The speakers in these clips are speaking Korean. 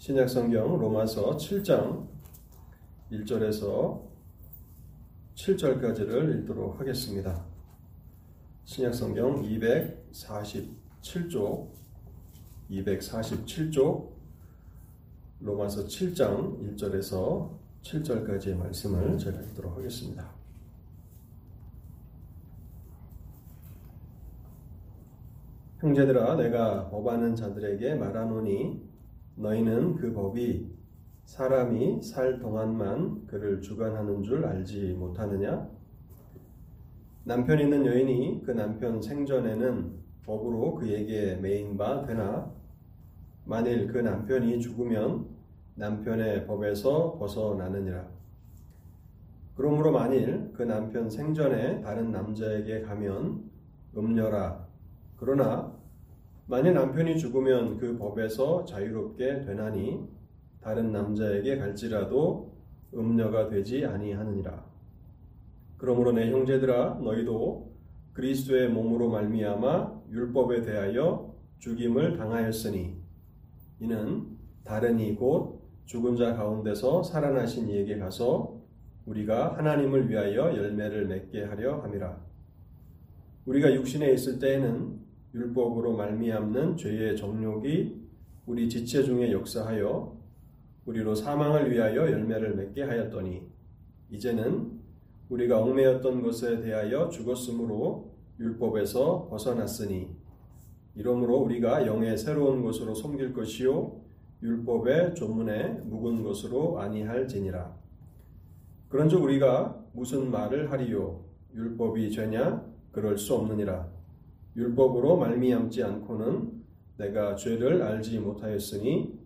신약 성경 로마서 7장 1절에서 7절까지를 읽도록 하겠습니다. 신약 성경 247쪽 247쪽 로마서 7장 1절에서 7절까지의 말씀을 제가 읽도록 하겠습니다. 형제들아 내가 법하는 자들에게 말하노니 너희는 그 법이 사람이 살 동안만 그를 주관하는 줄 알지 못하느냐? 남편 있는 여인이 그 남편 생전에는 법으로 그에게 매인 바 되나? 만일 그 남편이 죽으면 남편의 법에서 벗어나느니라. 그러므로 만일 그 남편 생전에 다른 남자에게 가면 음녀라. 그러나 만일 남편이 죽으면 그 법에서 자유롭게 되나니 다른 남자에게 갈지라도 음녀가 되지 아니하느니라. 그러므로 내 형제들아 너희도 그리스도의 몸으로 말미암아 율법에 대하여 죽임을 당하였으니 이는 다른 이곧 죽은 자 가운데서 살아나신 이에게 가서 우리가 하나님을 위하여 열매를 맺게 하려 함이라. 우리가 육신에 있을 때에는 율법으로 말미암는 죄의 정욕이 우리 지체 중에 역사하여 우리로 사망을 위하여 열매를 맺게 하였더니 이제는 우리가 얽매였던 것에 대하여 죽었으므로 율법에서 벗어났으니 이러므로 우리가 영의 새로운 것으로 섬길 것이요 율법의 조문에 묵은 것으로 아니할지니라. 그런즉 우리가 무슨 말을 하리요? 율법이 죄냐? 그럴 수 없느니라 율법으로 말미암지 않고는 내가 죄를 알지 못하였으니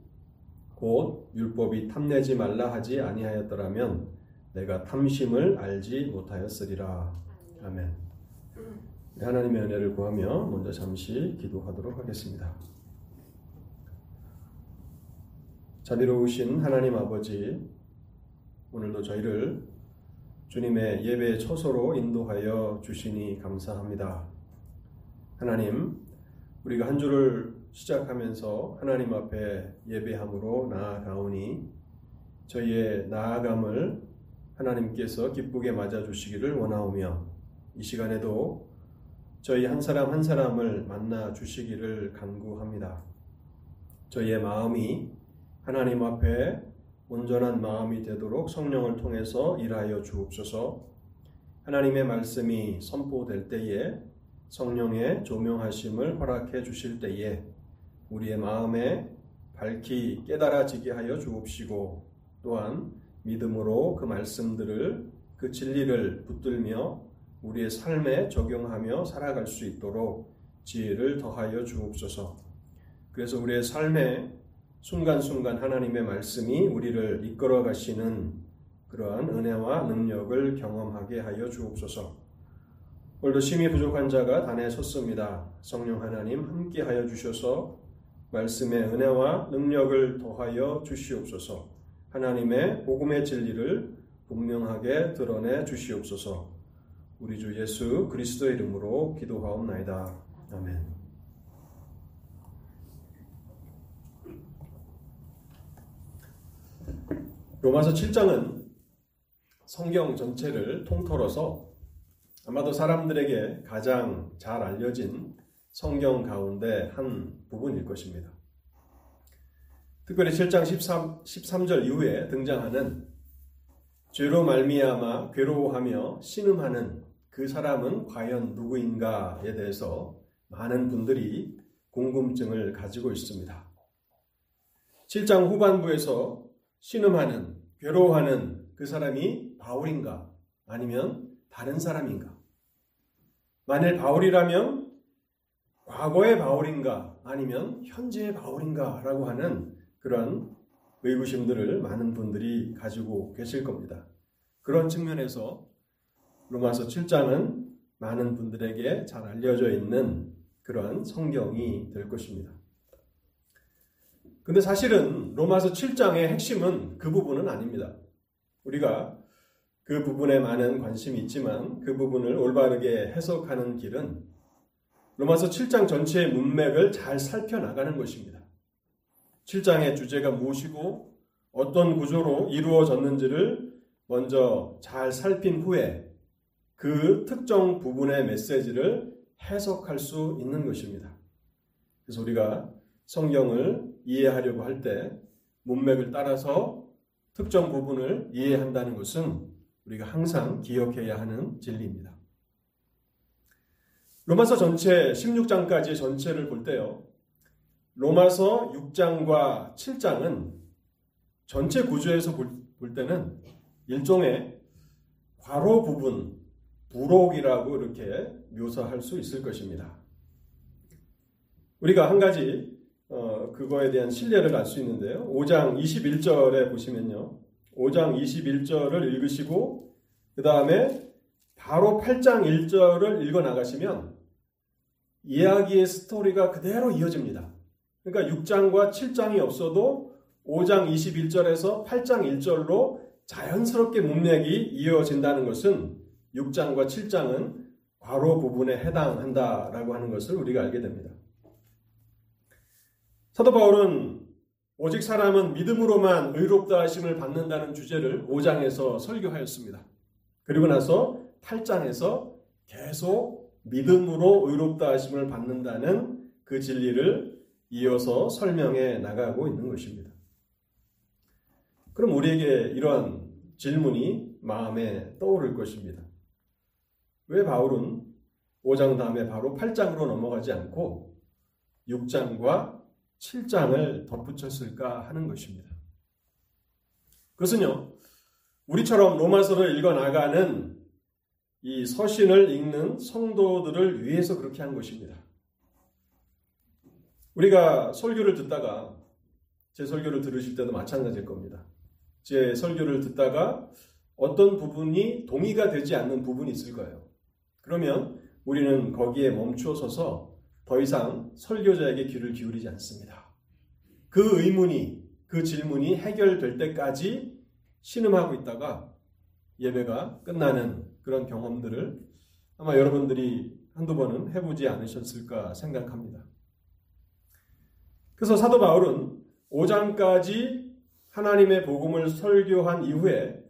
곧 율법이 탐내지 말라 하지 아니하였더라면 내가 탐심을 알지 못하였으리라. 아멘. 하나님의 은혜를 구하며 먼저 잠시 기도하도록 하겠습니다. 자비로우신 하나님 아버지, 오늘도 저희를 주님의 예배 처소로 인도하여 주시니 감사합니다. 하나님, 우리가 한 주를 시작하면서 하나님 앞에 예배함으로 나아가오니 저희의 나아감을 하나님께서 기쁘게 맞아주시기를 원하오며 이 시간에도 저희 한 사람 한 사람을 만나 주시기를 간구합니다. 저희의 마음이 하나님 앞에 온전한 마음이 되도록 성령을 통해서 일하여 주옵소서 하나님의 말씀이 선포될 때에 성령의 조명하심을 허락해 주실 때에 우리의 마음에 밝히 깨달아지게 하여 주옵시고 또한 믿음으로 그 말씀들을 그 진리를 붙들며 우리의 삶에 적용하며 살아갈 수 있도록 지혜를 더하여 주옵소서. 그래서 우리의 삶에 순간순간 하나님의 말씀이 우리를 이끌어 가시는 그러한 은혜와 능력을 경험하게 하여 주옵소서. 오늘도 심히 부족한 자가 단에 섰습니다. 성령 하나님 함께하여 주셔서 말씀의 은혜와 능력을 더하여 주시옵소서. 하나님의 복음의 진리를 분명하게 드러내 주시옵소서. 우리 주 예수 그리스도의 이름으로 기도하옵나이다. 아멘. 로마서 7장은 성경 전체를 통틀어서 아마도 사람들에게 가장 잘 알려진 성경 가운데 한 부분일 것입니다. 특별히 7장 13, 13절 이후에 등장하는 죄로 말미암아 괴로워하며 신음하는 그 사람은 과연 누구인가에 대해서 많은 분들이 궁금증을 가지고 있습니다. 7장 후반부에서 신음하는 괴로워하는 그 사람이 바울인가 아니면 다른 사람인가? 만일 바울이라면 과거의 바울인가 아니면 현재의 바울인가 라고 하는 그런 의구심들을 많은 분들이 가지고 계실 겁니다. 그런 측면에서 로마서 7장은 많은 분들에게 잘 알려져 있는 그러한 성경이 될 것입니다. 근데 사실은 로마서 7장의 핵심은 그 부분은 아닙니다. 우리가 그 부분에 많은 관심이 있지만 그 부분을 올바르게 해석하는 길은 로마서 7장 전체의 문맥을 잘 살펴나가는 것입니다. 7장의 주제가 무엇이고 어떤 구조로 이루어졌는지를 먼저 잘 살핀 후에 그 특정 부분의 메시지를 해석할 수 있는 것입니다. 그래서 우리가 성경을 이해하려고 할 때 문맥을 따라서 특정 부분을 이해한다는 것은 우리가 항상 기억해야 하는 진리입니다. 로마서 전체 16장까지 전체를 볼 때요. 로마서 6장과 7장은 전체 구조에서 볼, 볼 때는 일종의 괄호 부분, 부록이라고 이렇게 묘사할 수 있을 것입니다. 우리가 한 가지 어, 그거에 대한 신뢰를 알 수 있는데요. 5장 21절에 보시면요. 5장 21절을 읽으시고 그 다음에 바로 8장 1절을 읽어 나가시면 이야기의 스토리가 그대로 이어집니다. 그러니까 6장과 7장이 없어도 5장 21절에서 8장 1절로 자연스럽게 문맥이 이어진다는 것은 6장과 7장은 괄호 부분에 해당한다라고 하는 것을 우리가 알게 됩니다. 사도 바울은 오직 사람은 믿음으로만 의롭다 하심을 받는다는 주제를 5장에서 설교하였습니다. 그리고 나서 8장에서 계속 믿음으로 의롭다 하심을 받는다는 그 진리를 이어서 설명해 나가고 있는 것입니다. 그럼 우리에게 이러한 질문이 마음에 떠오를 것입니다. 왜 바울은 5장 다음에 바로 8장으로 넘어가지 않고 6장과 7장을 덧붙였을까 하는 것입니다. 그것은요, 우리처럼 로마서를 읽어 나가는 이 서신을 읽는 성도들을 위해서 그렇게 한 것입니다. 우리가 설교를 듣다가 제 설교를 들으실 때도 마찬가지일 겁니다. 제 설교를 듣다가 어떤 부분이 동의가 되지 않는 부분이 있을 거예요. 그러면 우리는 거기에 멈추어 서서 더 이상 설교자에게 귀를 기울이지 않습니다. 그 의문이, 그 질문이 해결될 때까지 신음하고 있다가 예배가 끝나는 그런 경험들을 아마 여러분들이 한두 번은 해보지 않으셨을까 생각합니다. 그래서 사도 바울은 5장까지 하나님의 복음을 설교한 이후에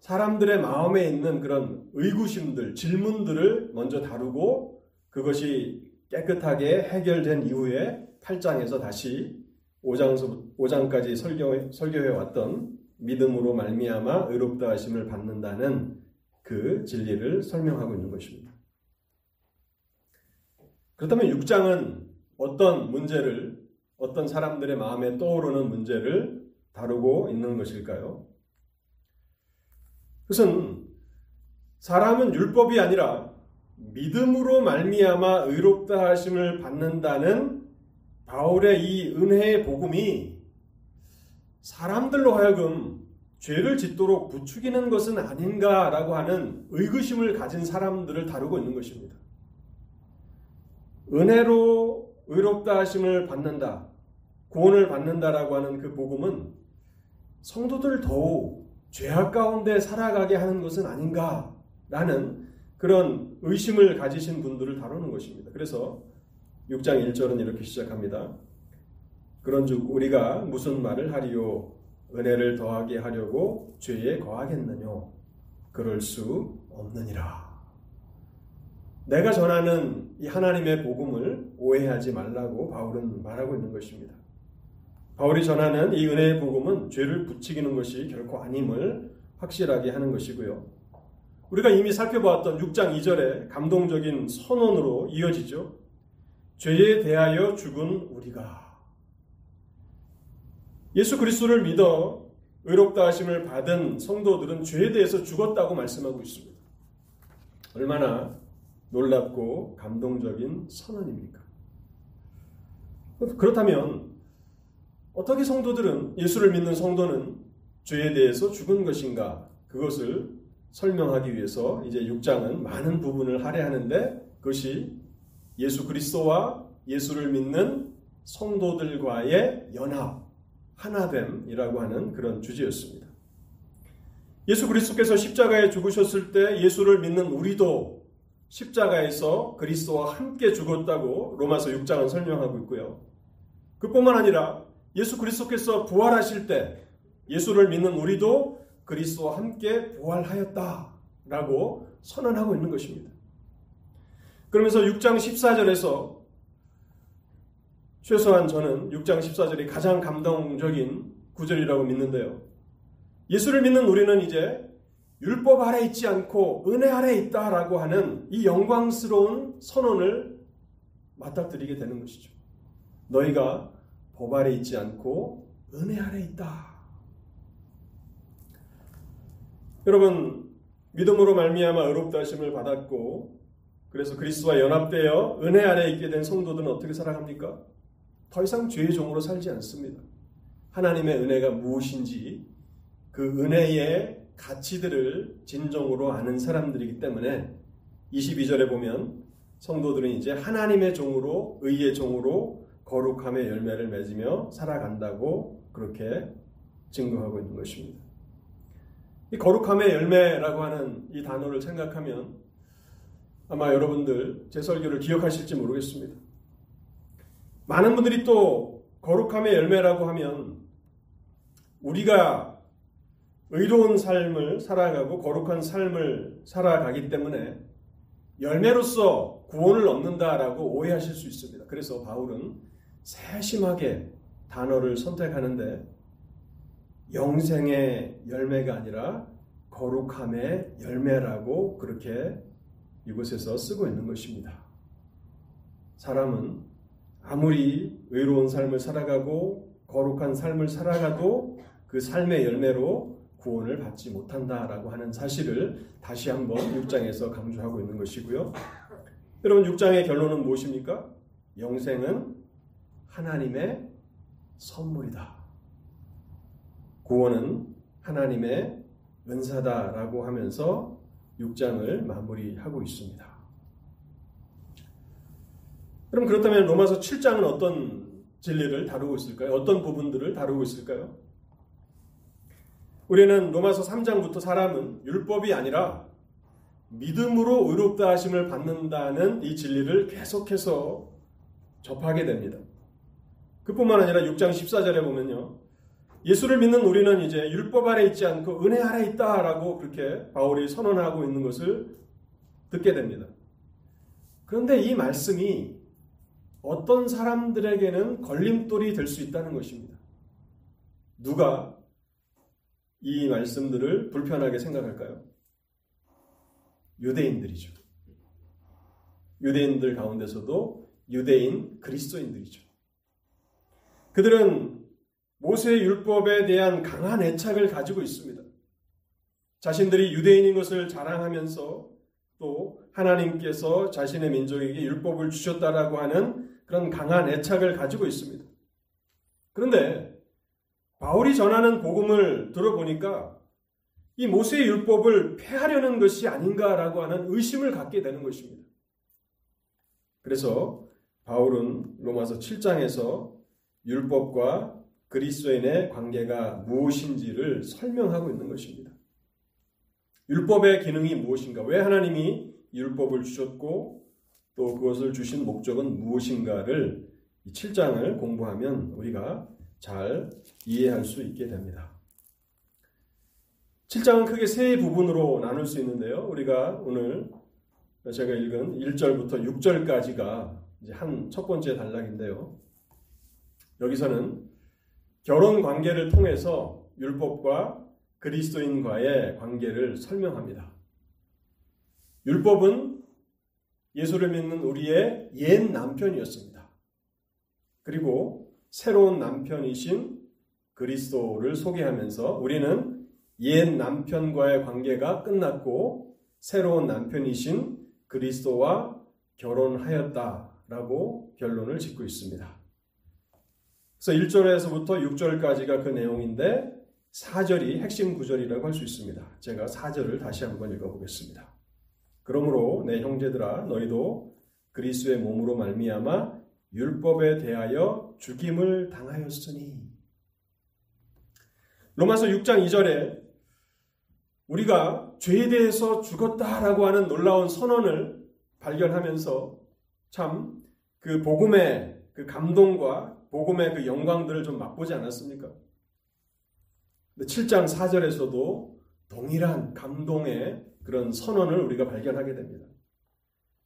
사람들의 마음에 있는 그런 의구심들, 질문들을 먼저 다루고 그것이 깨끗하게 해결된 이후에 8장에서 다시 5장, 5장까지 설교, 설교해 왔던 믿음으로 말미암아 의롭다 하심을 받는다는 그 진리를 설명하고 있는 것입니다. 그렇다면 6장은 어떤 문제를 어떤 사람들의 마음에 떠오르는 문제를 다루고 있는 것일까요? 그것은 사람은 율법이 아니라 믿음으로 말미암아 의롭다 하심을 받는다는 바울의 이 은혜의 복음이 사람들로 하여금 죄를 짓도록 부추기는 것은 아닌가라고 하는 의구심을 가진 사람들을 다루고 있는 것입니다. 은혜로 의롭다 하심을 받는다, 구원을 받는다라고 하는 그 복음은 성도들 더욱 죄악 가운데 살아가게 하는 것은 아닌가라는 그런 의심을 가지신 분들을 다루는 것입니다. 그래서 6장 1절은 이렇게 시작합니다. 그런즉 우리가 무슨 말을 하리요 은혜를 더하게 하려고 죄에 거하겠느뇨 그럴 수 없느니라. 내가 전하는 이 하나님의 복음을 오해하지 말라고 바울은 말하고 있는 것입니다. 바울이 전하는 이 은혜의 복음은 죄를 부추기는 것이 결코 아님을 확실하게 하는 것이고요. 우리가 이미 살펴보았던 6장 2절의 감동적인 선언으로 이어지죠. 죄에 대하여 죽은 우리가 예수 그리스도를 믿어 의롭다 하심을 받은 성도들은 죄에 대해서 죽었다고 말씀하고 있습니다. 얼마나 놀랍고 감동적인 선언입니까? 그렇다면 어떻게 성도들은 예수를 믿는 성도는 죄에 대해서 죽은 것인가? 그것을 설명하기 위해서 이제 6장은 많은 부분을 할애하는데 그것이 예수 그리스도와 예수를 믿는 성도들과의 연합, 하나됨이라고 하는 그런 주제였습니다. 예수 그리스도께서 십자가에 죽으셨을 때 예수를 믿는 우리도 십자가에서 그리스도와 함께 죽었다고 로마서 6장은 설명하고 있고요. 그뿐만 아니라 예수 그리스도께서 부활하실 때 예수를 믿는 우리도 그리스도와 함께 부활하였다라고 선언하고 있는 것입니다. 그러면서 6장 14절에서 최소한 저는 6장 14절이 가장 감동적인 구절이라고 믿는데요. 예수를 믿는 우리는 이제 율법 아래 있지 않고 은혜 아래 있다라고 하는 이 영광스러운 선언을 맞닥뜨리게 되는 것이죠. 너희가 법 아래 있지 않고 은혜 아래 있다. 여러분 믿음으로 말미암아 의롭다 하심을 받았고 그래서 그리스도와 연합되어 은혜 아래 있게 된 성도들은 어떻게 살아갑니까? 더 이상 죄의 종으로 살지 않습니다. 하나님의 은혜가 무엇인지 그 은혜의 가치들을 진정으로 아는 사람들이기 때문에 22절에 보면 성도들은 이제 하나님의 종으로 의의 종으로 거룩함의 열매를 맺으며 살아간다고 그렇게 증거하고 있는 것입니다. 이 거룩함의 열매라고 하는 이 단어를 생각하면 아마 여러분들 제 설교를 기억하실지 모르겠습니다. 많은 분들이 또 거룩함의 열매라고 하면 우리가 의로운 삶을 살아가고 거룩한 삶을 살아가기 때문에 열매로서 구원을 얻는다라고 오해하실 수 있습니다. 그래서 바울은 세심하게 단어를 선택하는데 영생의 열매가 아니라 거룩함의 열매라고 그렇게 이곳에서 쓰고 있는 것입니다. 사람은 아무리 의로운 삶을 살아가고 거룩한 삶을 살아가도 그 삶의 열매로 구원을 받지 못한다라고 하는 사실을 다시 한번 6장에서 강조하고 있는 것이고요. 여러분 6장의 결론은 무엇입니까? 영생은 하나님의 선물이다. 구원은 하나님의 은사다라고 하면서 6장을 마무리하고 있습니다. 그럼 그렇다면 로마서 7장은 어떤 진리를 다루고 있을까요? 어떤 부분들을 다루고 있을까요? 우리는 로마서 3장부터 사람은 율법이 아니라 믿음으로 의롭다 하심을 받는다는 이 진리를 계속해서 접하게 됩니다. 그뿐만 아니라 6장 14절에 보면요. 예수를 믿는 우리는 이제 율법 아래 있지 않고 은혜 아래 있다라고 그렇게 바울이 선언하고 있는 것을 듣게 됩니다. 그런데 이 말씀이 어떤 사람들에게는 걸림돌이 될 수 있다는 것입니다. 누가 이 말씀들을 불편하게 생각할까요? 유대인들이죠. 유대인들 가운데서도 유대인 그리스도인들이죠. 그들은 모세의 율법에 대한 강한 애착을 가지고 있습니다. 자신들이 유대인인 것을 자랑하면서 또 하나님께서 자신의 민족에게 율법을 주셨다라고 하는 그런 강한 애착을 가지고 있습니다. 그런데 바울이 전하는 복음을 들어보니까 이 모세의 율법을 폐하려는 것이 아닌가라고 하는 의심을 갖게 되는 것입니다. 그래서 바울은 로마서 7장에서 율법과 그리스도인의 관계가 무엇인지를 설명하고 있는 것입니다. 율법의 기능이 무엇인가? 왜 하나님이 율법을 주셨고 또 그것을 주신 목적은 무엇인가를 7장을 공부하면 우리가 잘 이해할 수 있게 됩니다. 7장은 크게 세 부분으로 나눌 수 있는데요. 우리가 오늘 제가 읽은 1절부터 6절까지가 한첫 번째 단락인데요. 여기서는 결혼 관계를 통해서 율법과 그리스도인과의 관계를 설명합니다. 율법은 예수를 믿는 우리의 옛 남편이었습니다. 그리고 새로운 남편이신 그리스도를 소개하면서 우리는 옛 남편과의 관계가 끝났고 새로운 남편이신 그리스도와 결혼하였다라고 결론을 짓고 있습니다. 그래서 1절에서부터 6절까지가 그 내용인데 4절이 핵심 구절이라고 할 수 있습니다. 제가 4절을 다시 한번 읽어보겠습니다. 그러므로 내 형제들아 너희도 그리스의 몸으로 말미암아 율법에 대하여 죽임을 당하였으니 로마서 6장 2절에 우리가 죄에 대해서 죽었다라고 하는 놀라운 선언을 발견하면서 참 그 복음의 그 감동과 복음의 그 영광들을 좀 맛보지 않았습니까? 7장 4절에서도 동일한 감동의 그런 선언을 우리가 발견하게 됩니다.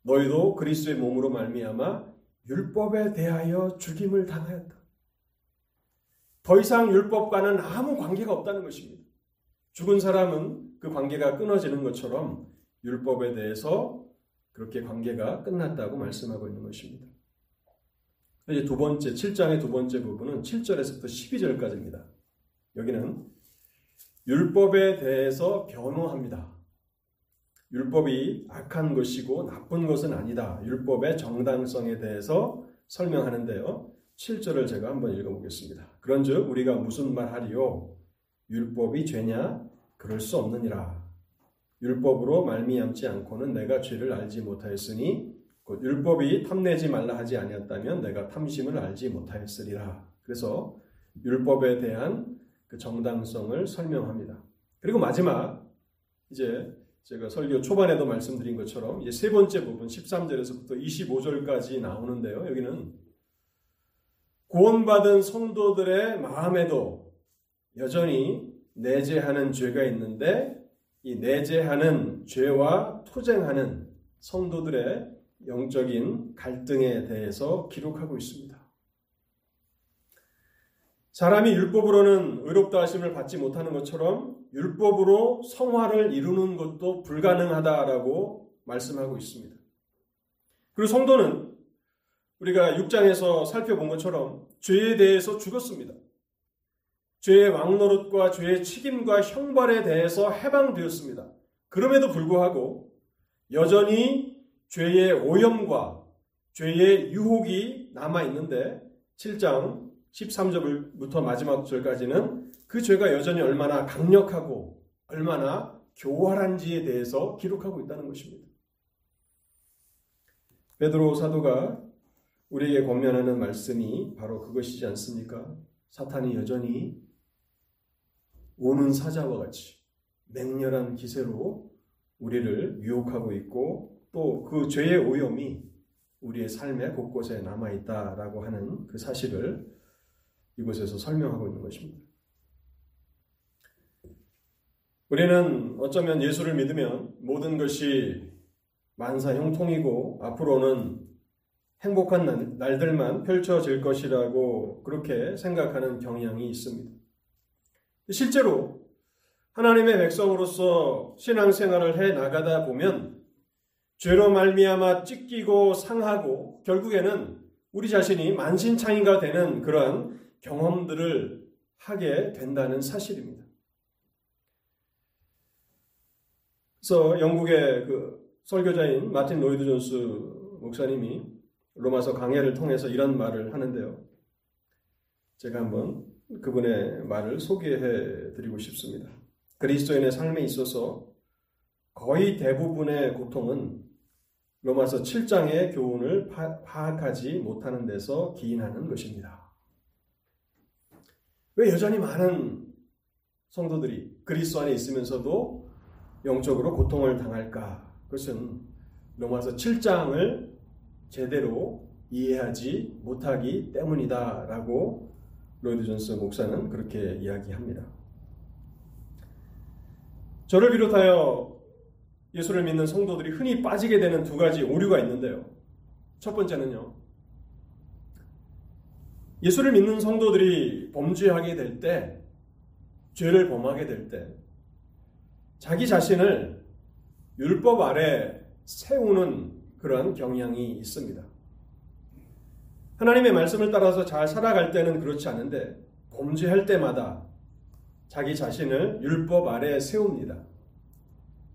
너희도 그리스도의 몸으로 말미암아 율법에 대하여 죽임을 당하였다. 더 이상 율법과는 아무 관계가 없다는 것입니다. 죽은 사람은 그 관계가 끊어지는 것처럼 율법에 대해서 그렇게 관계가 끝났다고 말씀하고 있는 것입니다. 이제 두 번째, 7장의 두 번째 부분은 7절에서부터 12절까지입니다. 여기는 율법에 대해서 변호합니다. 율법이 악한 것이고 나쁜 것은 아니다. 율법의 정당성에 대해서 설명하는데요. 7절을 제가 한번 읽어보겠습니다. 그런즉 우리가 무슨 말 하리요? 율법이 죄냐? 그럴 수 없느니라. 율법으로 말미암지 않고는 내가 죄를 알지 못하였으니 곧 율법이 탐내지 말라 하지 아니었다면 내가 탐심을 알지 못하였으리라. 그래서 율법에 대한 그 정당성을 설명합니다. 그리고 마지막 이제 제가 설교 초반에도 말씀드린 것처럼 이제 세 번째 부분 13절에서부터 25절까지 나오는데요. 여기는 구원받은 성도들의 마음에도 여전히 내재하는 죄가 있는데 이 내재하는 죄와 투쟁하는 성도들의 영적인 갈등에 대해서 기록하고 있습니다. 사람이 율법으로는 의롭다 하심을 받지 못하는 것처럼 율법으로 성화를 이루는 것도 불가능하다라고 말씀하고 있습니다. 그리고 성도는 우리가 6장에서 살펴본 것처럼 죄에 대해서 죽었습니다. 죄의 왕노릇과 죄의 책임과 형벌에 대해서 해방되었습니다. 그럼에도 불구하고 여전히 죄의 오염과 죄의 유혹이 남아 있는데 7장 13절부터 마지막 절까지는 그 죄가 여전히 얼마나 강력하고 얼마나 교활한지에 대해서 기록하고 있다는 것입니다. 베드로 사도가 우리에게 권면하는 말씀이 바로 그것이지 않습니까? 사탄이 여전히 오는 사자와 같이 맹렬한 기세로 우리를 유혹하고 있고 또 그 죄의 오염이 우리의 삶의 곳곳에 남아 있다라고 하는 그 사실을 이곳에서 설명하고 있는 것입니다. 우리는 어쩌면 예수를 믿으면 모든 것이 만사 형통이고 앞으로는 행복한 날들만 펼쳐질 것이라고 그렇게 생각하는 경향이 있습니다. 실제로 하나님의 백성으로서 신앙생활을 해 나가다 보면 죄로 말미암아 찢기고 상하고 결국에는 우리 자신이 만신창이가 되는 그러한 경험들을 하게 된다는 사실입니다. 그래서 영국의 그 설교자인 마틴 로이드 존스 목사님이 로마서 강해를 통해서 이런 말을 하는데요. 제가 한번 그분의 말을 소개해 드리고 싶습니다. 그리스도인의 삶에 있어서 거의 대부분의 고통은 로마서 7장의 교훈을 파악하지 못하는 데서 기인하는 것입니다. 왜 여전히 많은 성도들이 그리스도 안에 있으면서도 영적으로 고통을 당할까? 그것은 로마서 7장을 제대로 이해하지 못하기 때문이다라고 로이드 존스 목사는 그렇게 이야기합니다. 저를 비롯하여 예수를 믿는 성도들이 흔히 빠지게 되는 두 가지 오류가 있는데요. 첫 번째는요. 예수를 믿는 성도들이 범죄하게 될 때, 죄를 범하게 될 때, 자기 자신을 율법 아래 세우는 그런 경향이 있습니다. 하나님의 말씀을 따라서 잘 살아갈 때는 그렇지 않은데 범죄할 때마다 자기 자신을 율법 아래 세웁니다.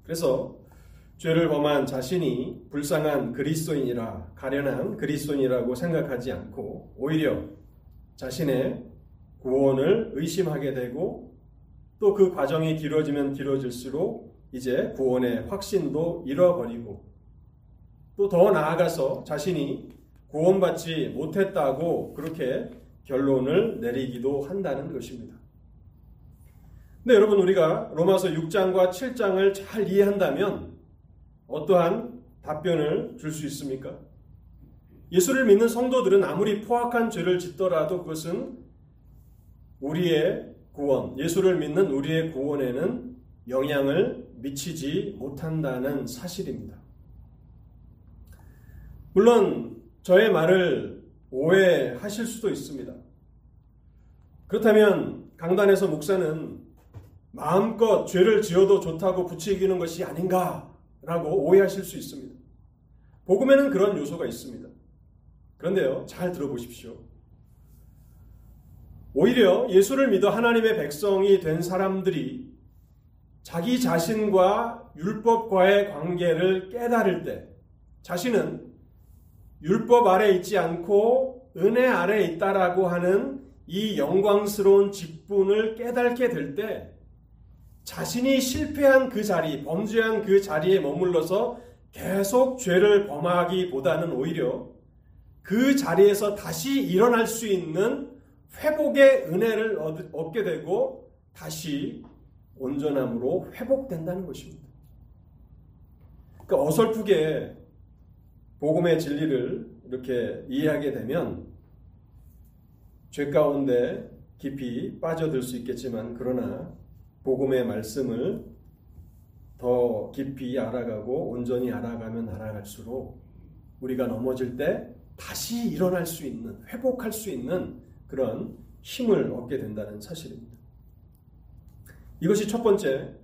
그래서 죄를 범한 자신이 불쌍한 그리스도인이라 가련한 그리스도인이라고 생각하지 않고 오히려 자신의 구원을 의심하게 되고 또 그 과정이 길어지면 길어질수록 이제 구원의 확신도 잃어버리고 또 더 나아가서 자신이 구원받지 못했다고 그렇게 결론을 내리기도 한다는 것입니다. 근데 여러분 우리가 로마서 6장과 7장을 잘 이해한다면 어떠한 답변을 줄 수 있습니까? 예수를 믿는 성도들은 아무리 포악한 죄를 짓더라도 그것은 우리의 구원, 예수를 믿는 우리의 구원에는 영향을 미치지 못한다는 사실입니다. 물론 저의 말을 오해하실 수도 있습니다. 그렇다면 강단에서 목사는 마음껏 죄를 지어도 좋다고 부추기는 것이 아닌가 라고 오해하실 수 있습니다. 복음에는 그런 요소가 있습니다. 그런데요, 잘 들어보십시오. 오히려 예수를 믿어 하나님의 백성이 된 사람들이 자기 자신과 율법과의 관계를 깨달을 때 자신은 율법 아래 있지 않고 은혜 아래 있다라고 하는 이 영광스러운 직분을 깨닫게 될 때 자신이 실패한 그 자리, 범죄한 그 자리에 머물러서 계속 죄를 범하기보다는 오히려 그 자리에서 다시 일어날 수 있는 회복의 은혜를 얻게 되고 다시 온전함으로 회복된다는 것입니다. 그러니까 어설프게 복음의 진리를 이렇게 이해하게 되면 죄 가운데 깊이 빠져들 수 있겠지만 그러나 복음의 말씀을 더 깊이 알아가고 온전히 알아가면 알아갈수록 우리가 넘어질 때 다시 일어날 수 있는 회복할 수 있는 그런 힘을 얻게 된다는 사실입니다. 이것이 첫 번째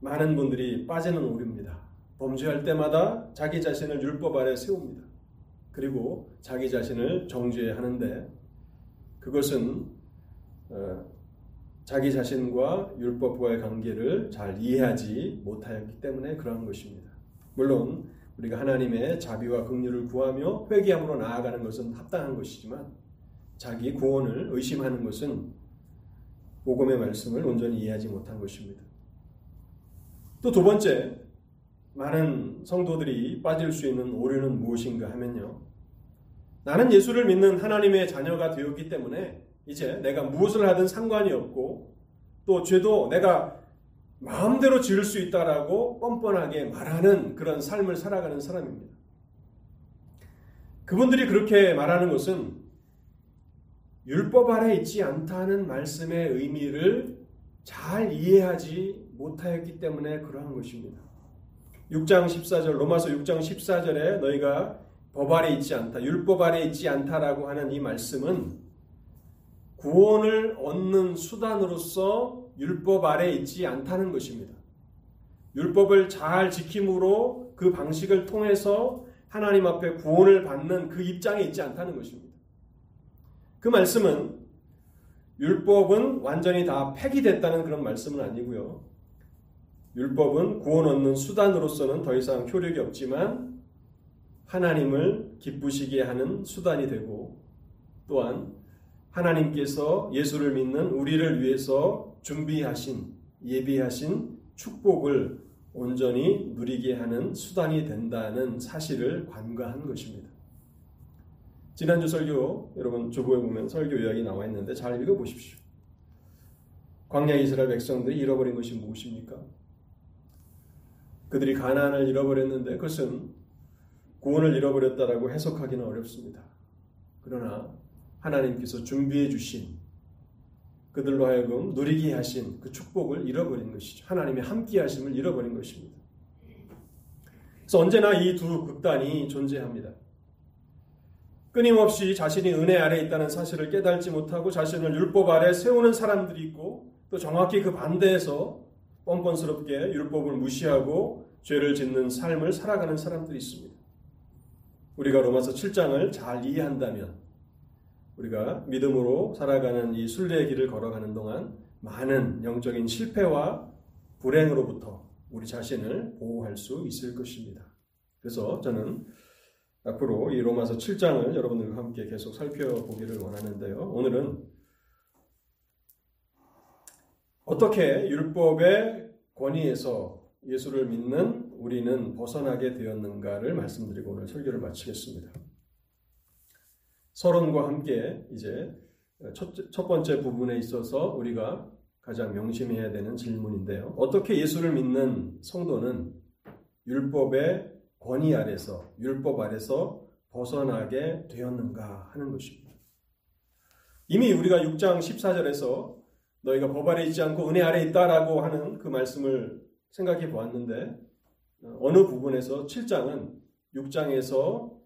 많은 분들이 빠지는 오류입니다. 범죄할 때마다 자기 자신을 율법 아래 세웁니다. 그리고 자기 자신을 정죄하는데 그것은 어, 자기 자신과 율법과의 관계를 잘 이해하지 못하였기 때문에 그러한 것입니다. 물론 우리가 하나님의 자비와 긍휼을 구하며 회개함으로 나아가는 것은 합당한 것이지만 자기 구원을 의심하는 것은 복음의 말씀을 온전히 이해하지 못한 것입니다. 또 두 번째, 많은 성도들이 빠질 수 있는 오류는 무엇인가 하면요. 나는 예수를 믿는 하나님의 자녀가 되었기 때문에 이제 내가 무엇을 하든 상관이 없고 또 죄도 내가 마음대로 지을 수 있다라고 뻔뻔하게 말하는 그런 삶을 살아가는 사람입니다. 그분들이 그렇게 말하는 것은 율법 아래 있지 않다는 말씀의 의미를 잘 이해하지 못하였기 때문에 그러한 것입니다. 6장 14절 로마서 6장 14절에 너희가 법 아래 있지 않다 율법 아래 있지 않다라고 하는 이 말씀은 구원을 얻는 수단으로서 율법 아래 있지 않다는 것입니다. 율법을 잘 지킴으로 그 방식을 통해서 하나님 앞에 구원을 받는 그 입장에 있지 않다는 것입니다. 그 말씀은 율법은 완전히 다 폐기됐다는 그런 말씀은 아니고요. 율법은 구원 얻는 수단으로서는 더 이상 효력이 없지만 하나님을 기쁘시게 하는 수단이 되고 또한 하나님께서 예수를 믿는 우리를 위해서 준비하신 예비하신 축복을 온전히 누리게 하는 수단이 된다는 사실을 관가한 것입니다. 지난주 설교 여러분 주보에 보면 설교 요약이 나와 있는데 잘 읽어 보십시오. 광야 이스라엘 백성들이 잃어버린 것이 무엇입니까? 그들이 가나안을 잃어버렸는데 그것은 구원을 잃어버렸다라고 해석하기는 어렵습니다. 그러나 하나님께서 준비해 주신 그들로 하여금 누리게 하신 그 축복을 잃어버린 것이죠. 하나님의 함께 하심을 잃어버린 것입니다. 그래서 언제나 이 두 극단이 존재합니다. 끊임없이 자신이 은혜 아래 있다는 사실을 깨달지 못하고 자신을 율법 아래 세우는 사람들이 있고 또 정확히 그 반대에서 뻔뻔스럽게 율법을 무시하고 죄를 짓는 삶을 살아가는 사람들이 있습니다. 우리가 로마서 7장을 잘 이해한다면 우리가 믿음으로 살아가는 이 순례의 길을 걸어가는 동안 많은 영적인 실패와 불행으로부터 우리 자신을 보호할 수 있을 것입니다. 그래서 저는 앞으로 이 로마서 7장을 여러분들과 함께 계속 살펴보기를 원하는데요. 오늘은 어떻게 율법의 권위에서 예수를 믿는 우리는 벗어나게 되었는가를 말씀드리고 오늘 설교를 마치겠습니다. 서론과 함께 이제 첫, 첫 번째 부분에 있어서 우리가 가장 명심해야 되는 질문인데요. 어떻게 예수를 믿는 성도는 율법의 권위 아래서, 율법 아래서 벗어나게 되었는가 하는 것입니다. 이미 우리가 6장 14절에서 너희가 법 아래 있지 않고 은혜 아래 있다라고 하는 그 말씀을 생각해 보았는데 어느 부분에서 7장은 6장에서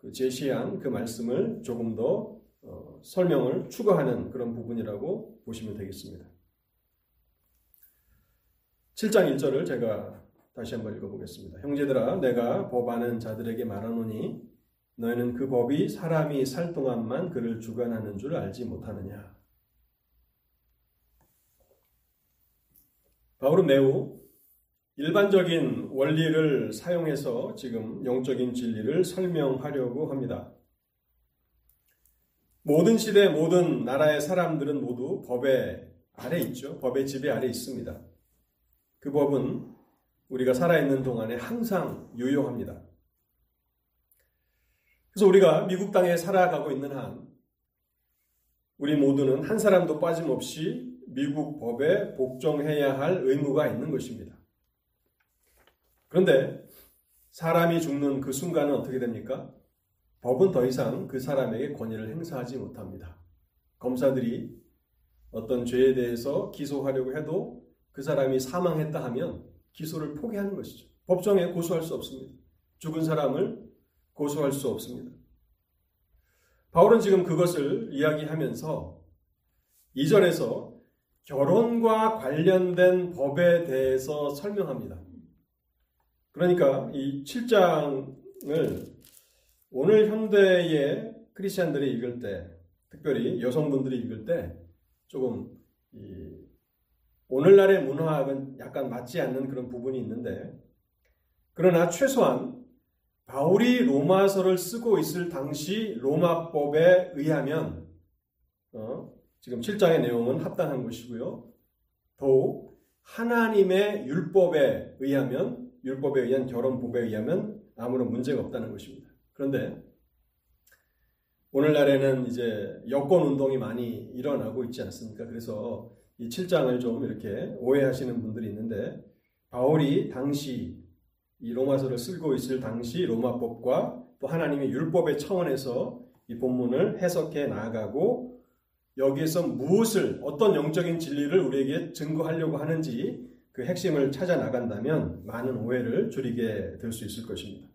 그 제시한 그 말씀을 조금 더 어, 설명을 추가하는 그런 부분이라고 보시면 되겠습니다. 7장 1절을 제가 다시 한번 읽어보겠습니다. 형제들아 내가 법하는 자들에게 말하노니 너희는 그 법이 사람이 살 동안만 그를 주관하는 줄 알지 못하느냐. 바울은 매우 일반적인 원리를 사용해서 지금 영적인 진리를 설명하려고 합니다. 모든 시대 모든 나라의 사람들은 모두 법의 아래 있죠. 법의 지배 아래 있습니다. 그 법은 우리가 살아있는 동안에 항상 유효합니다. 그래서 우리가 미국 땅에 살아가고 있는 한 우리 모두는 한 사람도 빠짐없이 미국 법에 복종해야 할 의무가 있는 것입니다. 그런데 사람이 죽는 그 순간은 어떻게 됩니까? 법은 더 이상 그 사람에게 권위를 행사하지 못합니다. 검사들이 어떤 죄에 대해서 기소하려고 해도 그 사람이 사망했다 하면 기소를 포기하는 것이죠. 법정에 고소할 수 없습니다. 죽은 사람을 고소할 수 없습니다. 바울은 지금 그것을 이야기하면서 2절에서 결혼과 관련된 법에 대해서 설명합니다. 그러니까 이 7장을 오늘 현대의 크리스천들이 읽을 때, 특별히 여성분들이 읽을 때 조금 오늘날의 문화학은 약간 맞지 않는 그런 부분이 있는데, 그러나 최소한 바울이 로마서를 쓰고 있을 당시 로마법에 의하면 어, 지금 7장의 내용은 합당한 것이고요. 더욱 하나님의 율법에 의하면 율법에 의한 결혼법에 의하면 아무런 문제가 없다는 것입니다. 그런데 오늘날에는 이제 여권 운동이 많이 일어나고 있지 않습니까? 그래서 이 7장을 좀 이렇게 오해하시는 분들이 있는데 바울이 당시 이 로마서를 쓰고 있을 당시 로마법과 또 하나님의 율법의 차원에서 이 본문을 해석해 나아가고 여기에서 무엇을 어떤 영적인 진리를 우리에게 증거하려고 하는지 그 핵심을 찾아 나간다면 많은 오해를 줄이게 될 수 있을 것입니다.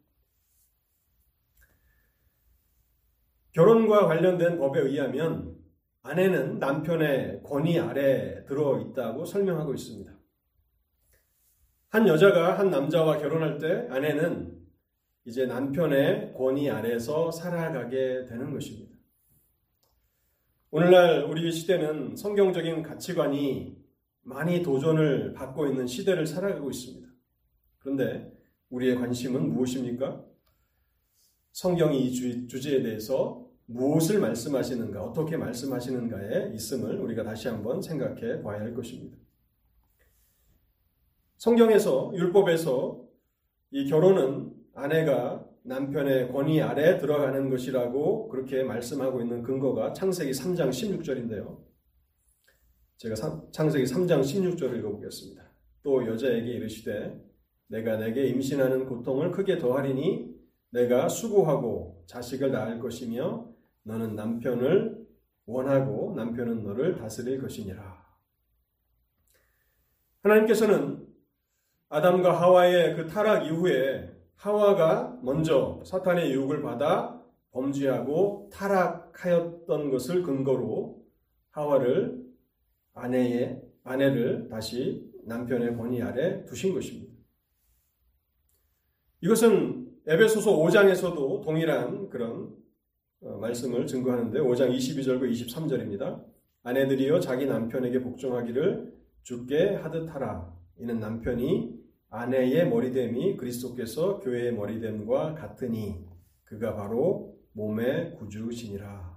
결혼과 관련된 법에 의하면 아내는 남편의 권위 아래 들어 있다고 설명하고 있습니다. 한 여자가 한 남자와 결혼할 때 아내는 이제 남편의 권위 아래서 살아가게 되는 것입니다. 오늘날 우리 시대는 성경적인 가치관이 많이 도전을 받고 있는 시대를 살아가고 있습니다. 그런데 우리의 관심은 무엇입니까? 성경이 이 주제에 대해서 무엇을 말씀하시는가, 어떻게 말씀하시는가에 있음을 우리가 다시 한번 생각해 봐야 할 것입니다. 성경에서, 율법에서 이 결혼은 아내가 남편의 권위 아래 들어가는 것이라고 그렇게 말씀하고 있는 근거가 창세기 3장 16절인데요. 제가 창세기 3장 16절을 읽어보겠습니다. 또 여자에게 이르시되 내가 내게 임신하는 고통을 크게 더하리니 내가 수고하고 자식을 낳을 것이며 너는 남편을 원하고 남편은 너를 다스릴 것이니라. 하나님께서는 아담과 하와의 그 타락 이후에 하와가 먼저 사탄의 유혹을 받아 범죄하고 타락하였던 것을 근거로 하와를 아내의 아내를 다시 남편의 권위 아래 두신 것입니다. 이것은 에베소서 5장에서도 동일한 그런 어, 말씀을 증거하는데 5장 22절과 23절입니다. 아내들이여 자기 남편에게 복종하기를 주께 하듯 하라. 이는 남편이 아내의 머리됨이 그리스도께서 교회의 머리됨과 같으니 그가 바로 몸의 구주시니라.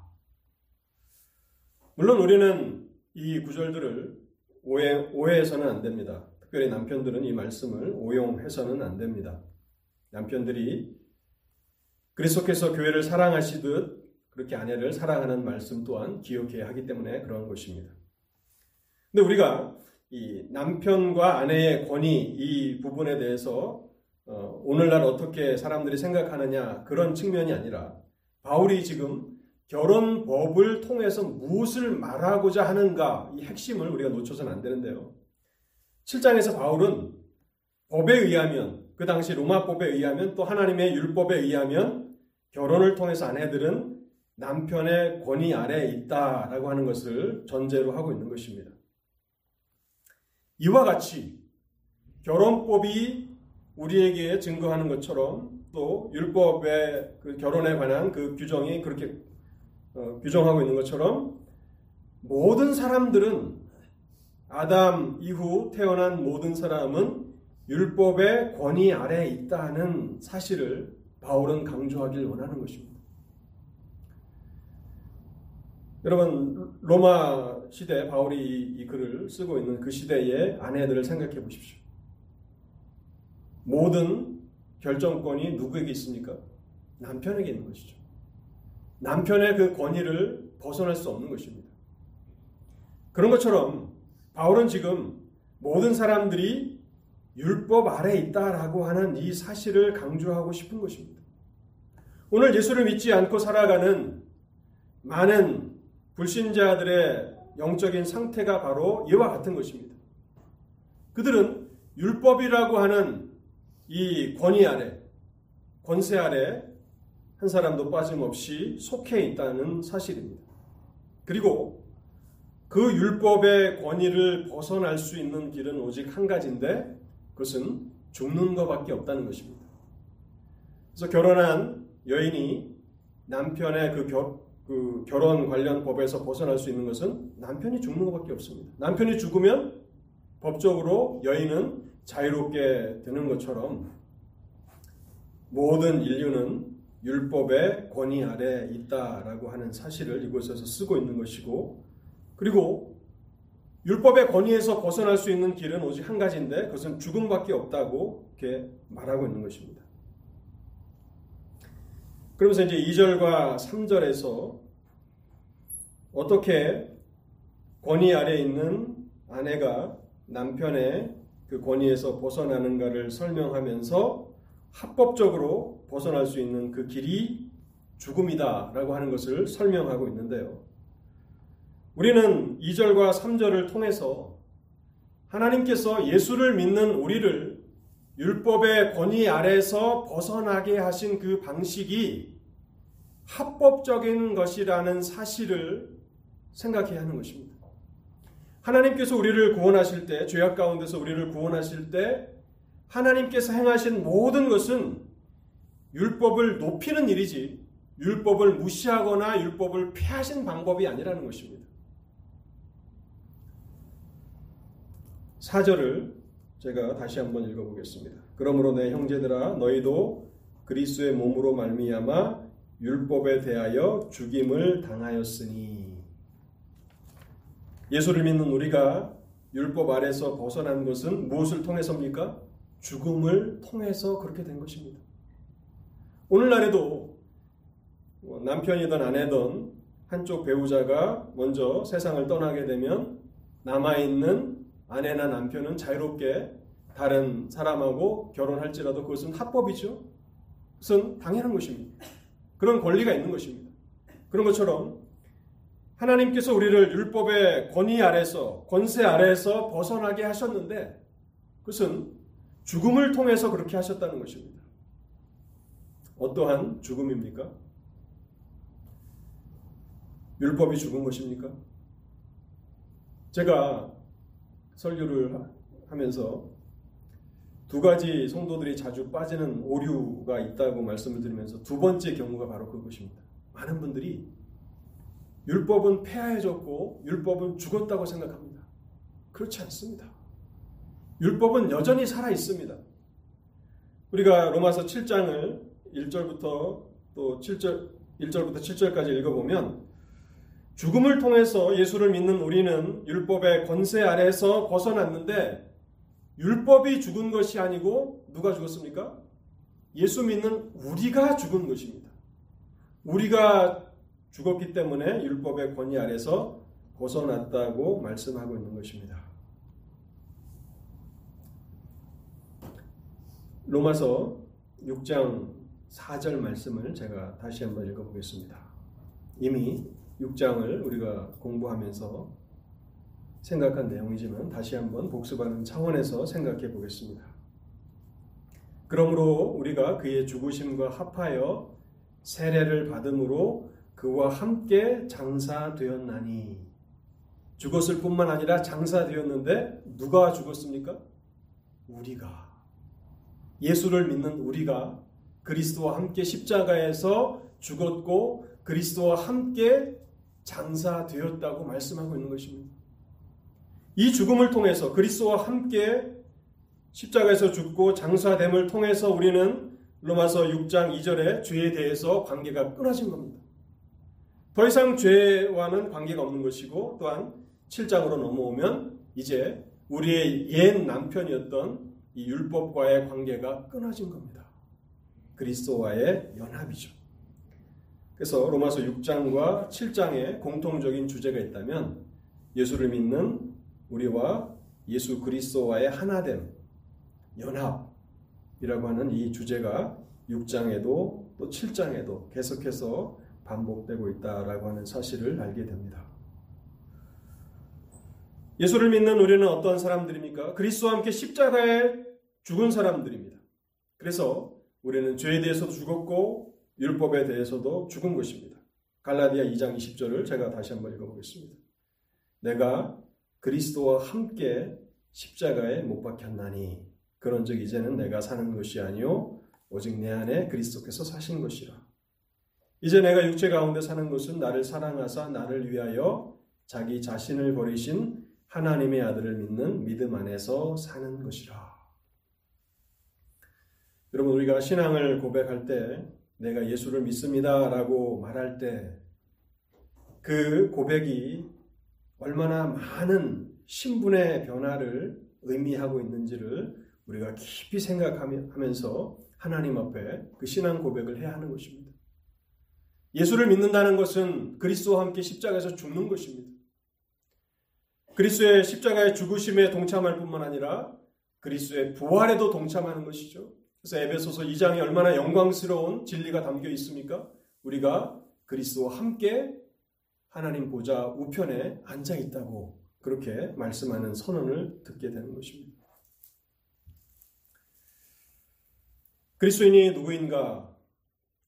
물론 우리는 이 구절들을 오해, 오해해서는 안 됩니다. 특별히 남편들은 이 말씀을 오용해서는 안 됩니다. 남편들이 그리스도께서 교회를 사랑하시듯 그렇게 아내를 사랑하는 말씀 또한 기억해야 하기 때문에 그런 것입니다. 근데 우리가 이 남편과 아내의 권위 이 부분에 대해서 어, 오늘날 어떻게 사람들이 생각하느냐 그런 측면이 아니라 바울이 지금 결혼법을 통해서 무엇을 말하고자 하는가 이 핵심을 우리가 놓쳐서는 안 되는데요. 7장에서 바울은 법에 의하면 그 당시 로마법에 의하면 또 하나님의 율법에 의하면 결혼을 통해서 아내들은 남편의 권위 아래에 있다라고 하는 것을 전제로 하고 있는 것입니다. 이와 같이 결혼법이 우리에게 증거하는 것처럼 또 율법의 그 결혼에 관한 그 규정이 그렇게 어, 규정하고 있는 것처럼 모든 사람들은 아담 이후 태어난 모든 사람은 율법의 권위 아래에 있다는 사실을 바울은 강조하길 원하는 것입니다. 여러분 로마 시대 바울이 이 글을 쓰고 있는 그 시대의 아내들을 생각해 보십시오. 모든 결정권이 누구에게 있습니까? 남편에게 있는 것이죠. 남편의 그 권위를 벗어날 수 없는 것입니다. 그런 것처럼 바울은 지금 모든 사람들이 율법 아래 있다라고 하는 이 사실을 강조하고 싶은 것입니다. 오늘 예수를 믿지 않고 살아가는 많은 불신자들의 영적인 상태가 바로 이와 같은 것입니다. 그들은 율법이라고 하는 이 권위 아래, 권세 아래 한 사람도 빠짐없이 속해 있다는 사실입니다. 그리고 그 율법의 권위를 벗어날 수 있는 길은 오직 한 가지인데 그것은 죽는 것밖에 없다는 것입니다. 그래서 결혼한 여인이 남편의 그, 겨, 그 결혼 관련 법에서 벗어날 수 있는 것은 남편이 죽는 것밖에 없습니다. 남편이 죽으면 법적으로 여인은 자유롭게 되는 것처럼 모든 인류는 율법의 권위 아래 있다라고 하는 사실을 이곳에서 쓰고 있는 것이고 그리고 율법의 권위에서 벗어날 수 있는 길은 오직 한 가지인데 그것은 죽음밖에 없다고 이렇게 말하고 있는 것입니다. 그러면서 이제 2절과 3절에서 어떻게 권위 아래 있는 아내가 남편의 그 권위에서 벗어나는가를 설명하면서 합법적으로 벗어날 수 있는 그 길이 죽음이다라고 하는 것을 설명하고 있는데요. 우리는 2절과 3절을 통해서 하나님께서 예수를 믿는 우리를 율법의 권위 아래서 벗어나게 하신 그 방식이 합법적인 것이라는 사실을 생각해야 하는 것입니다. 하나님께서 우리를 구원하실 때, 죄악 가운데서 우리를 구원하실 때, 하나님께서 행하신 모든 것은 율법을 높이는 일이지, 율법을 무시하거나 율법을 폐하신 방법이 아니라는 것입니다. 4절을 제가 다시 한번 읽어보겠습니다. 그러므로 내 형제들아 너희도 그리스의 몸으로 말미암아 율법에 대하여 죽임을 당하였으니 예수를 믿는 우리가 율법 아래서 벗어난 것은 무엇을 통해서입니까? 죽음을 통해서 그렇게 된 것입니다. 오늘날에도 뭐 남편이든 아내든 한쪽 배우자가 먼저 세상을 떠나게 되면 남아있는 아내나 남편은 자유롭게 다른 사람하고 결혼할지라도 그것은 합법이죠. 그것은 당연한 것입니다. 그런 권리가 있는 것입니다. 그런 것처럼 하나님께서 우리를 율법의 권위 아래서 권세 아래에서 벗어나게 하셨는데 그것은 죽음을 통해서 그렇게 하셨다는 것입니다. 어떠한 죽음입니까? 율법이 죽은 것입니까? 제가 설교를 하면서 두 가지 성도들이 자주 빠지는 오류가 있다고 말씀을 드리면서 두 번째 경우가 바로 그것입니다. 많은 분들이 율법은 폐하해졌고 율법은 죽었다고 생각합니다. 그렇지 않습니다. 율법은 여전히 살아 있습니다. 우리가 로마서 7장을 1절부터 또 7절 1절부터 7절까지 읽어보면 죽음을 통해서 예수를 믿는 우리는 율법의 권세 아래서 벗어났는데 율법이 죽은 것이 아니고 누가 죽었습니까? 예수 믿는 우리가 죽은 것입니다. 우리가 죽었기 때문에 율법의 권위 아래서 벗어났다고 말씀하고 있는 것입니다. 로마서 6장 4절 말씀을 제가 다시 한번 읽어보겠습니다. 이미 6장을 우리가 공부하면서 생각한 내용이지만 다시 한번 복습하는 차원에서 생각해 보겠습니다. 그러므로 우리가 그의 죽으심과 합하여 세례를 받음으로 그와 함께 장사되었나니 죽었을 뿐만 아니라 장사되었는데 누가 죽었습니까? 우리가 예수를 믿는 우리가 그리스도와 함께 십자가에서 죽었고 그리스도와 함께 장사되었다고 말씀하고 있는 것입니다. 이 죽음을 통해서 그리스도와 함께 십자가에서 죽고 장사됨을 통해서 우리는 로마서 6장 2절에 죄에 대해서 관계가 끊어진 겁니다. 더 이상 죄와는 관계가 없는 것이고 또한 7장으로 넘어오면 이제 우리의 옛 남편이었던 이 율법과의 관계가 끊어진 겁니다. 그리스도와의 연합이죠. 그래서 로마서 6장과 7장에 공통적인 주제가 있다면 예수를 믿는 우리와 예수 그리스도와의 하나됨, 연합이라고 하는 이 주제가 6장에도 또 7장에도 계속해서 반복되고 있다라고 하는 사실을 알게 됩니다. 예수를 믿는 우리는 어떤 사람들입니까? 그리스도와 함께 십자가에 죽은 사람들입니다. 그래서 우리는 죄에 대해서도 죽었고 율법에 대해서도 죽은 것입니다. 갈라디아 2장 20절을 제가 다시 한번 읽어보겠습니다. 내가 그리스도와 함께 십자가에 못 박혔나니 그런즉 이제는 내가 사는 것이 아니요 오직 내 안에 그리스도께서 사신 것이라. 이제 내가 육체 가운데 사는 것은 나를 사랑하사 나를 위하여 자기 자신을 버리신 하나님의 아들을 믿는 믿음 안에서 사는 것이라. 여러분 우리가 신앙을 고백할 때 내가 예수를 믿습니다라고 말할 때 그 고백이 얼마나 많은 신분의 변화를 의미하고 있는지를 우리가 깊이 생각하면서 하나님 앞에 그 신앙 고백을 해야 하는 것입니다. 예수를 믿는다는 것은 그리스도와 함께 십자가에서 죽는 것입니다. 그리스도의 십자가의 죽으심에 동참할 뿐만 아니라 그리스도의 부활에도 동참하는 것이죠. 그래서 에베소서 2장이 얼마나 영광스러운 진리가 담겨 있습니까? 우리가 그리스도와 함께 하나님 보좌 우편에 앉아 있다고 그렇게 말씀하는 선언을 듣게 되는 것입니다. 그리스도인이 누구인가?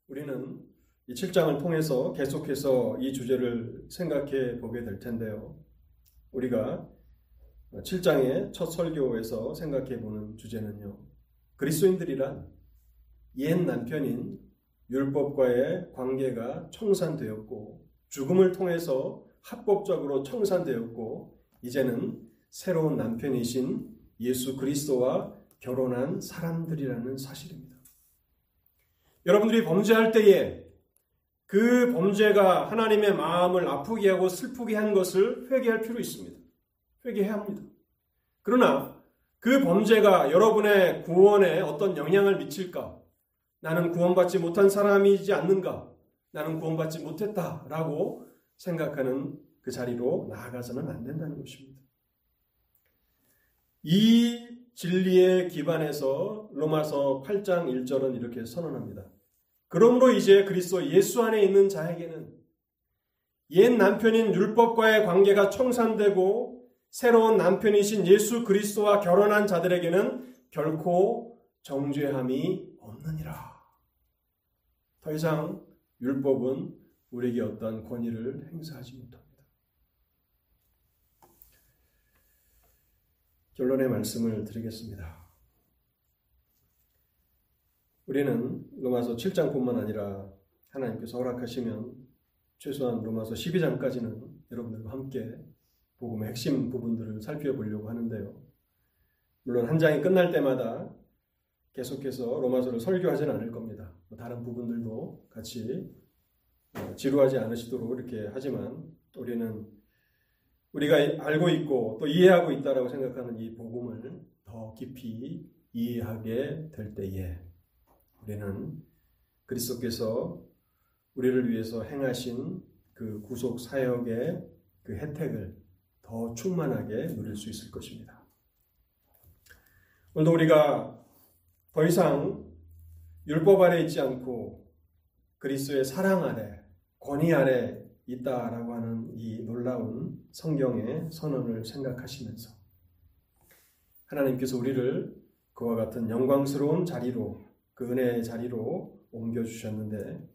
우리는 이 7장을 통해서 계속해서 이 주제를 생각해 보게 될 텐데요. 우리가 7장의 첫 설교에서 생각해 보는 주제는요. 그리스도인들이란 옛 남편인 율법과의 관계가 청산되었고 죽음을 통해서 합법적으로 청산되었고 이제는 새로운 남편이신 예수 그리스도와 결혼한 사람들이라는 사실입니다. 여러분들이 범죄할 때에 그 범죄가 하나님의 마음을 아프게 하고 슬프게 한 것을 회개할 필요 있습니다. 회개해야 합니다. 그러나 그 범죄가 여러분의 구원에 어떤 영향을 미칠까? 나는 구원받지 못한 사람이지 않는가? 나는 구원받지 못했다 라고 생각하는 그 자리로 나아가서는 안 된다는 것입니다. 이 진리에 기반해서 로마서 8장 1절은 이렇게 선언합니다. 그러므로 이제 그리스도 예수 안에 있는 자에게는 옛 남편인 율법과의 관계가 청산되고 새로운 남편이신 예수 그리스도와 결혼한 자들에게는 결코 정죄함이 없느니라. 더 이상 율법은 우리에게 어떠한 권위를 행사하지 못합니다. 결론의 말씀을 드리겠습니다. 우리는 로마서 7장뿐만 아니라 하나님께서 허락하시면 최소한 로마서 12장까지는 여러분들과 함께 복음의 핵심 부분들을 살펴보려고 하는데요. 물론 한 장이 끝날 때마다 계속해서 로마서를 설교하지는 않을 겁니다. 뭐 다른 부분들도 같이 어, 지루하지 않으시도록 이렇게 하지만 우리는 우리가 알고 있고 또 이해하고 있다라고 생각하는 이 복음을 더 깊이 이해하게 될 때에 우리는 그리스도께서 우리를 위해서 행하신 그 구속 사역의 그 혜택을 더 충만하게 누릴 수 있을 것입니다. 오늘도 우리가 더 이상 율법 아래 있지 않고 그리스도의 사랑 아래, 권위 아래 있다라고 하는 이 놀라운 성경의 선언을 생각하시면서 하나님께서 우리를 그와 같은 영광스러운 자리로 그 은혜의 자리로 옮겨 주셨는데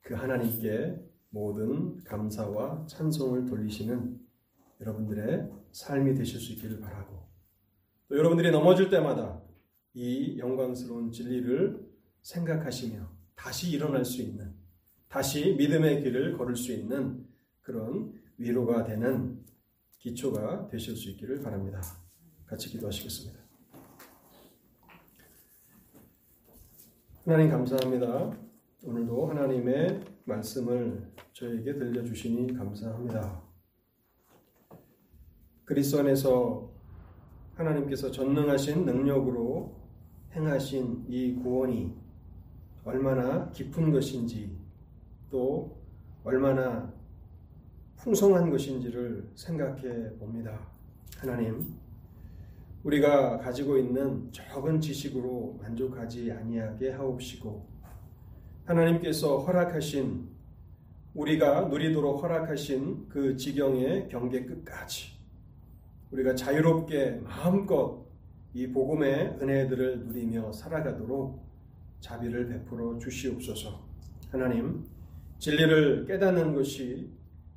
그 하나님께 모든 감사와 찬송을 돌리시는 여러분들의 삶이 되실 수 있기를 바라고 또 여러분들이 넘어질 때마다 이 영광스러운 진리를 생각하시며 다시 일어날 수 있는 다시 믿음의 길을 걸을 수 있는 그런 위로가 되는 기초가 되실 수 있기를 바랍니다. 같이 기도하시겠습니다. 하나님 감사합니다. 오늘도 하나님의 말씀을 저에게 들려주시니 감사합니다. 그리스도 안에서 하나님께서 전능하신 능력으로 행하신 이 구원이 얼마나 깊은 것인지 또 얼마나 풍성한 것인지를 생각해 봅니다. 하나님, 우리가 가지고 있는 적은 지식으로 만족하지 아니하게 하옵시고 하나님께서 허락하신 우리가 누리도록 허락하신 그 지경의 경계 끝까지 우리가 자유롭게 마음껏 이 복음의 은혜들을 누리며 살아가도록 자비를 베풀어 주시옵소서. 하나님, 진리를 깨닫는 것이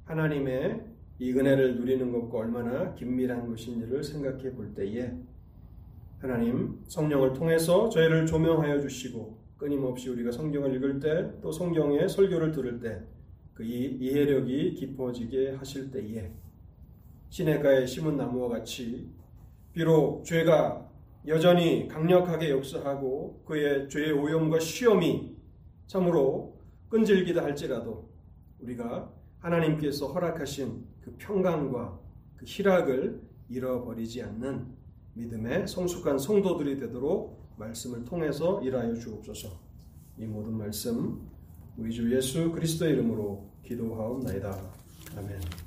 하나님의 이 은혜를 누리는 것과 얼마나 긴밀한 것인지를 생각해 볼 때에 하나님 성령을 통해서 저희를 조명하여 주시고 끊임없이 우리가 성경을 읽을 때 또 성경의 설교를 들을 때 그 이해력이 깊어지게 하실 때에 시내가에 심은 나무와 같이 비록 죄가 여전히 강력하게 역사하고 그의 죄의 오염과 시험이 참으로 끈질기다 할지라도 우리가 하나님께서 허락하신 그 평강과 그 희락을 잃어버리지 않는 믿음의 성숙한 성도들이 되도록 말씀을 통해서 일하여 주옵소서. 이 모든 말씀 우리 주 예수 그리스도의 이름으로 기도하옵나이다. 아멘.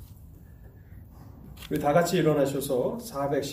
다 같이 일어나셔서 410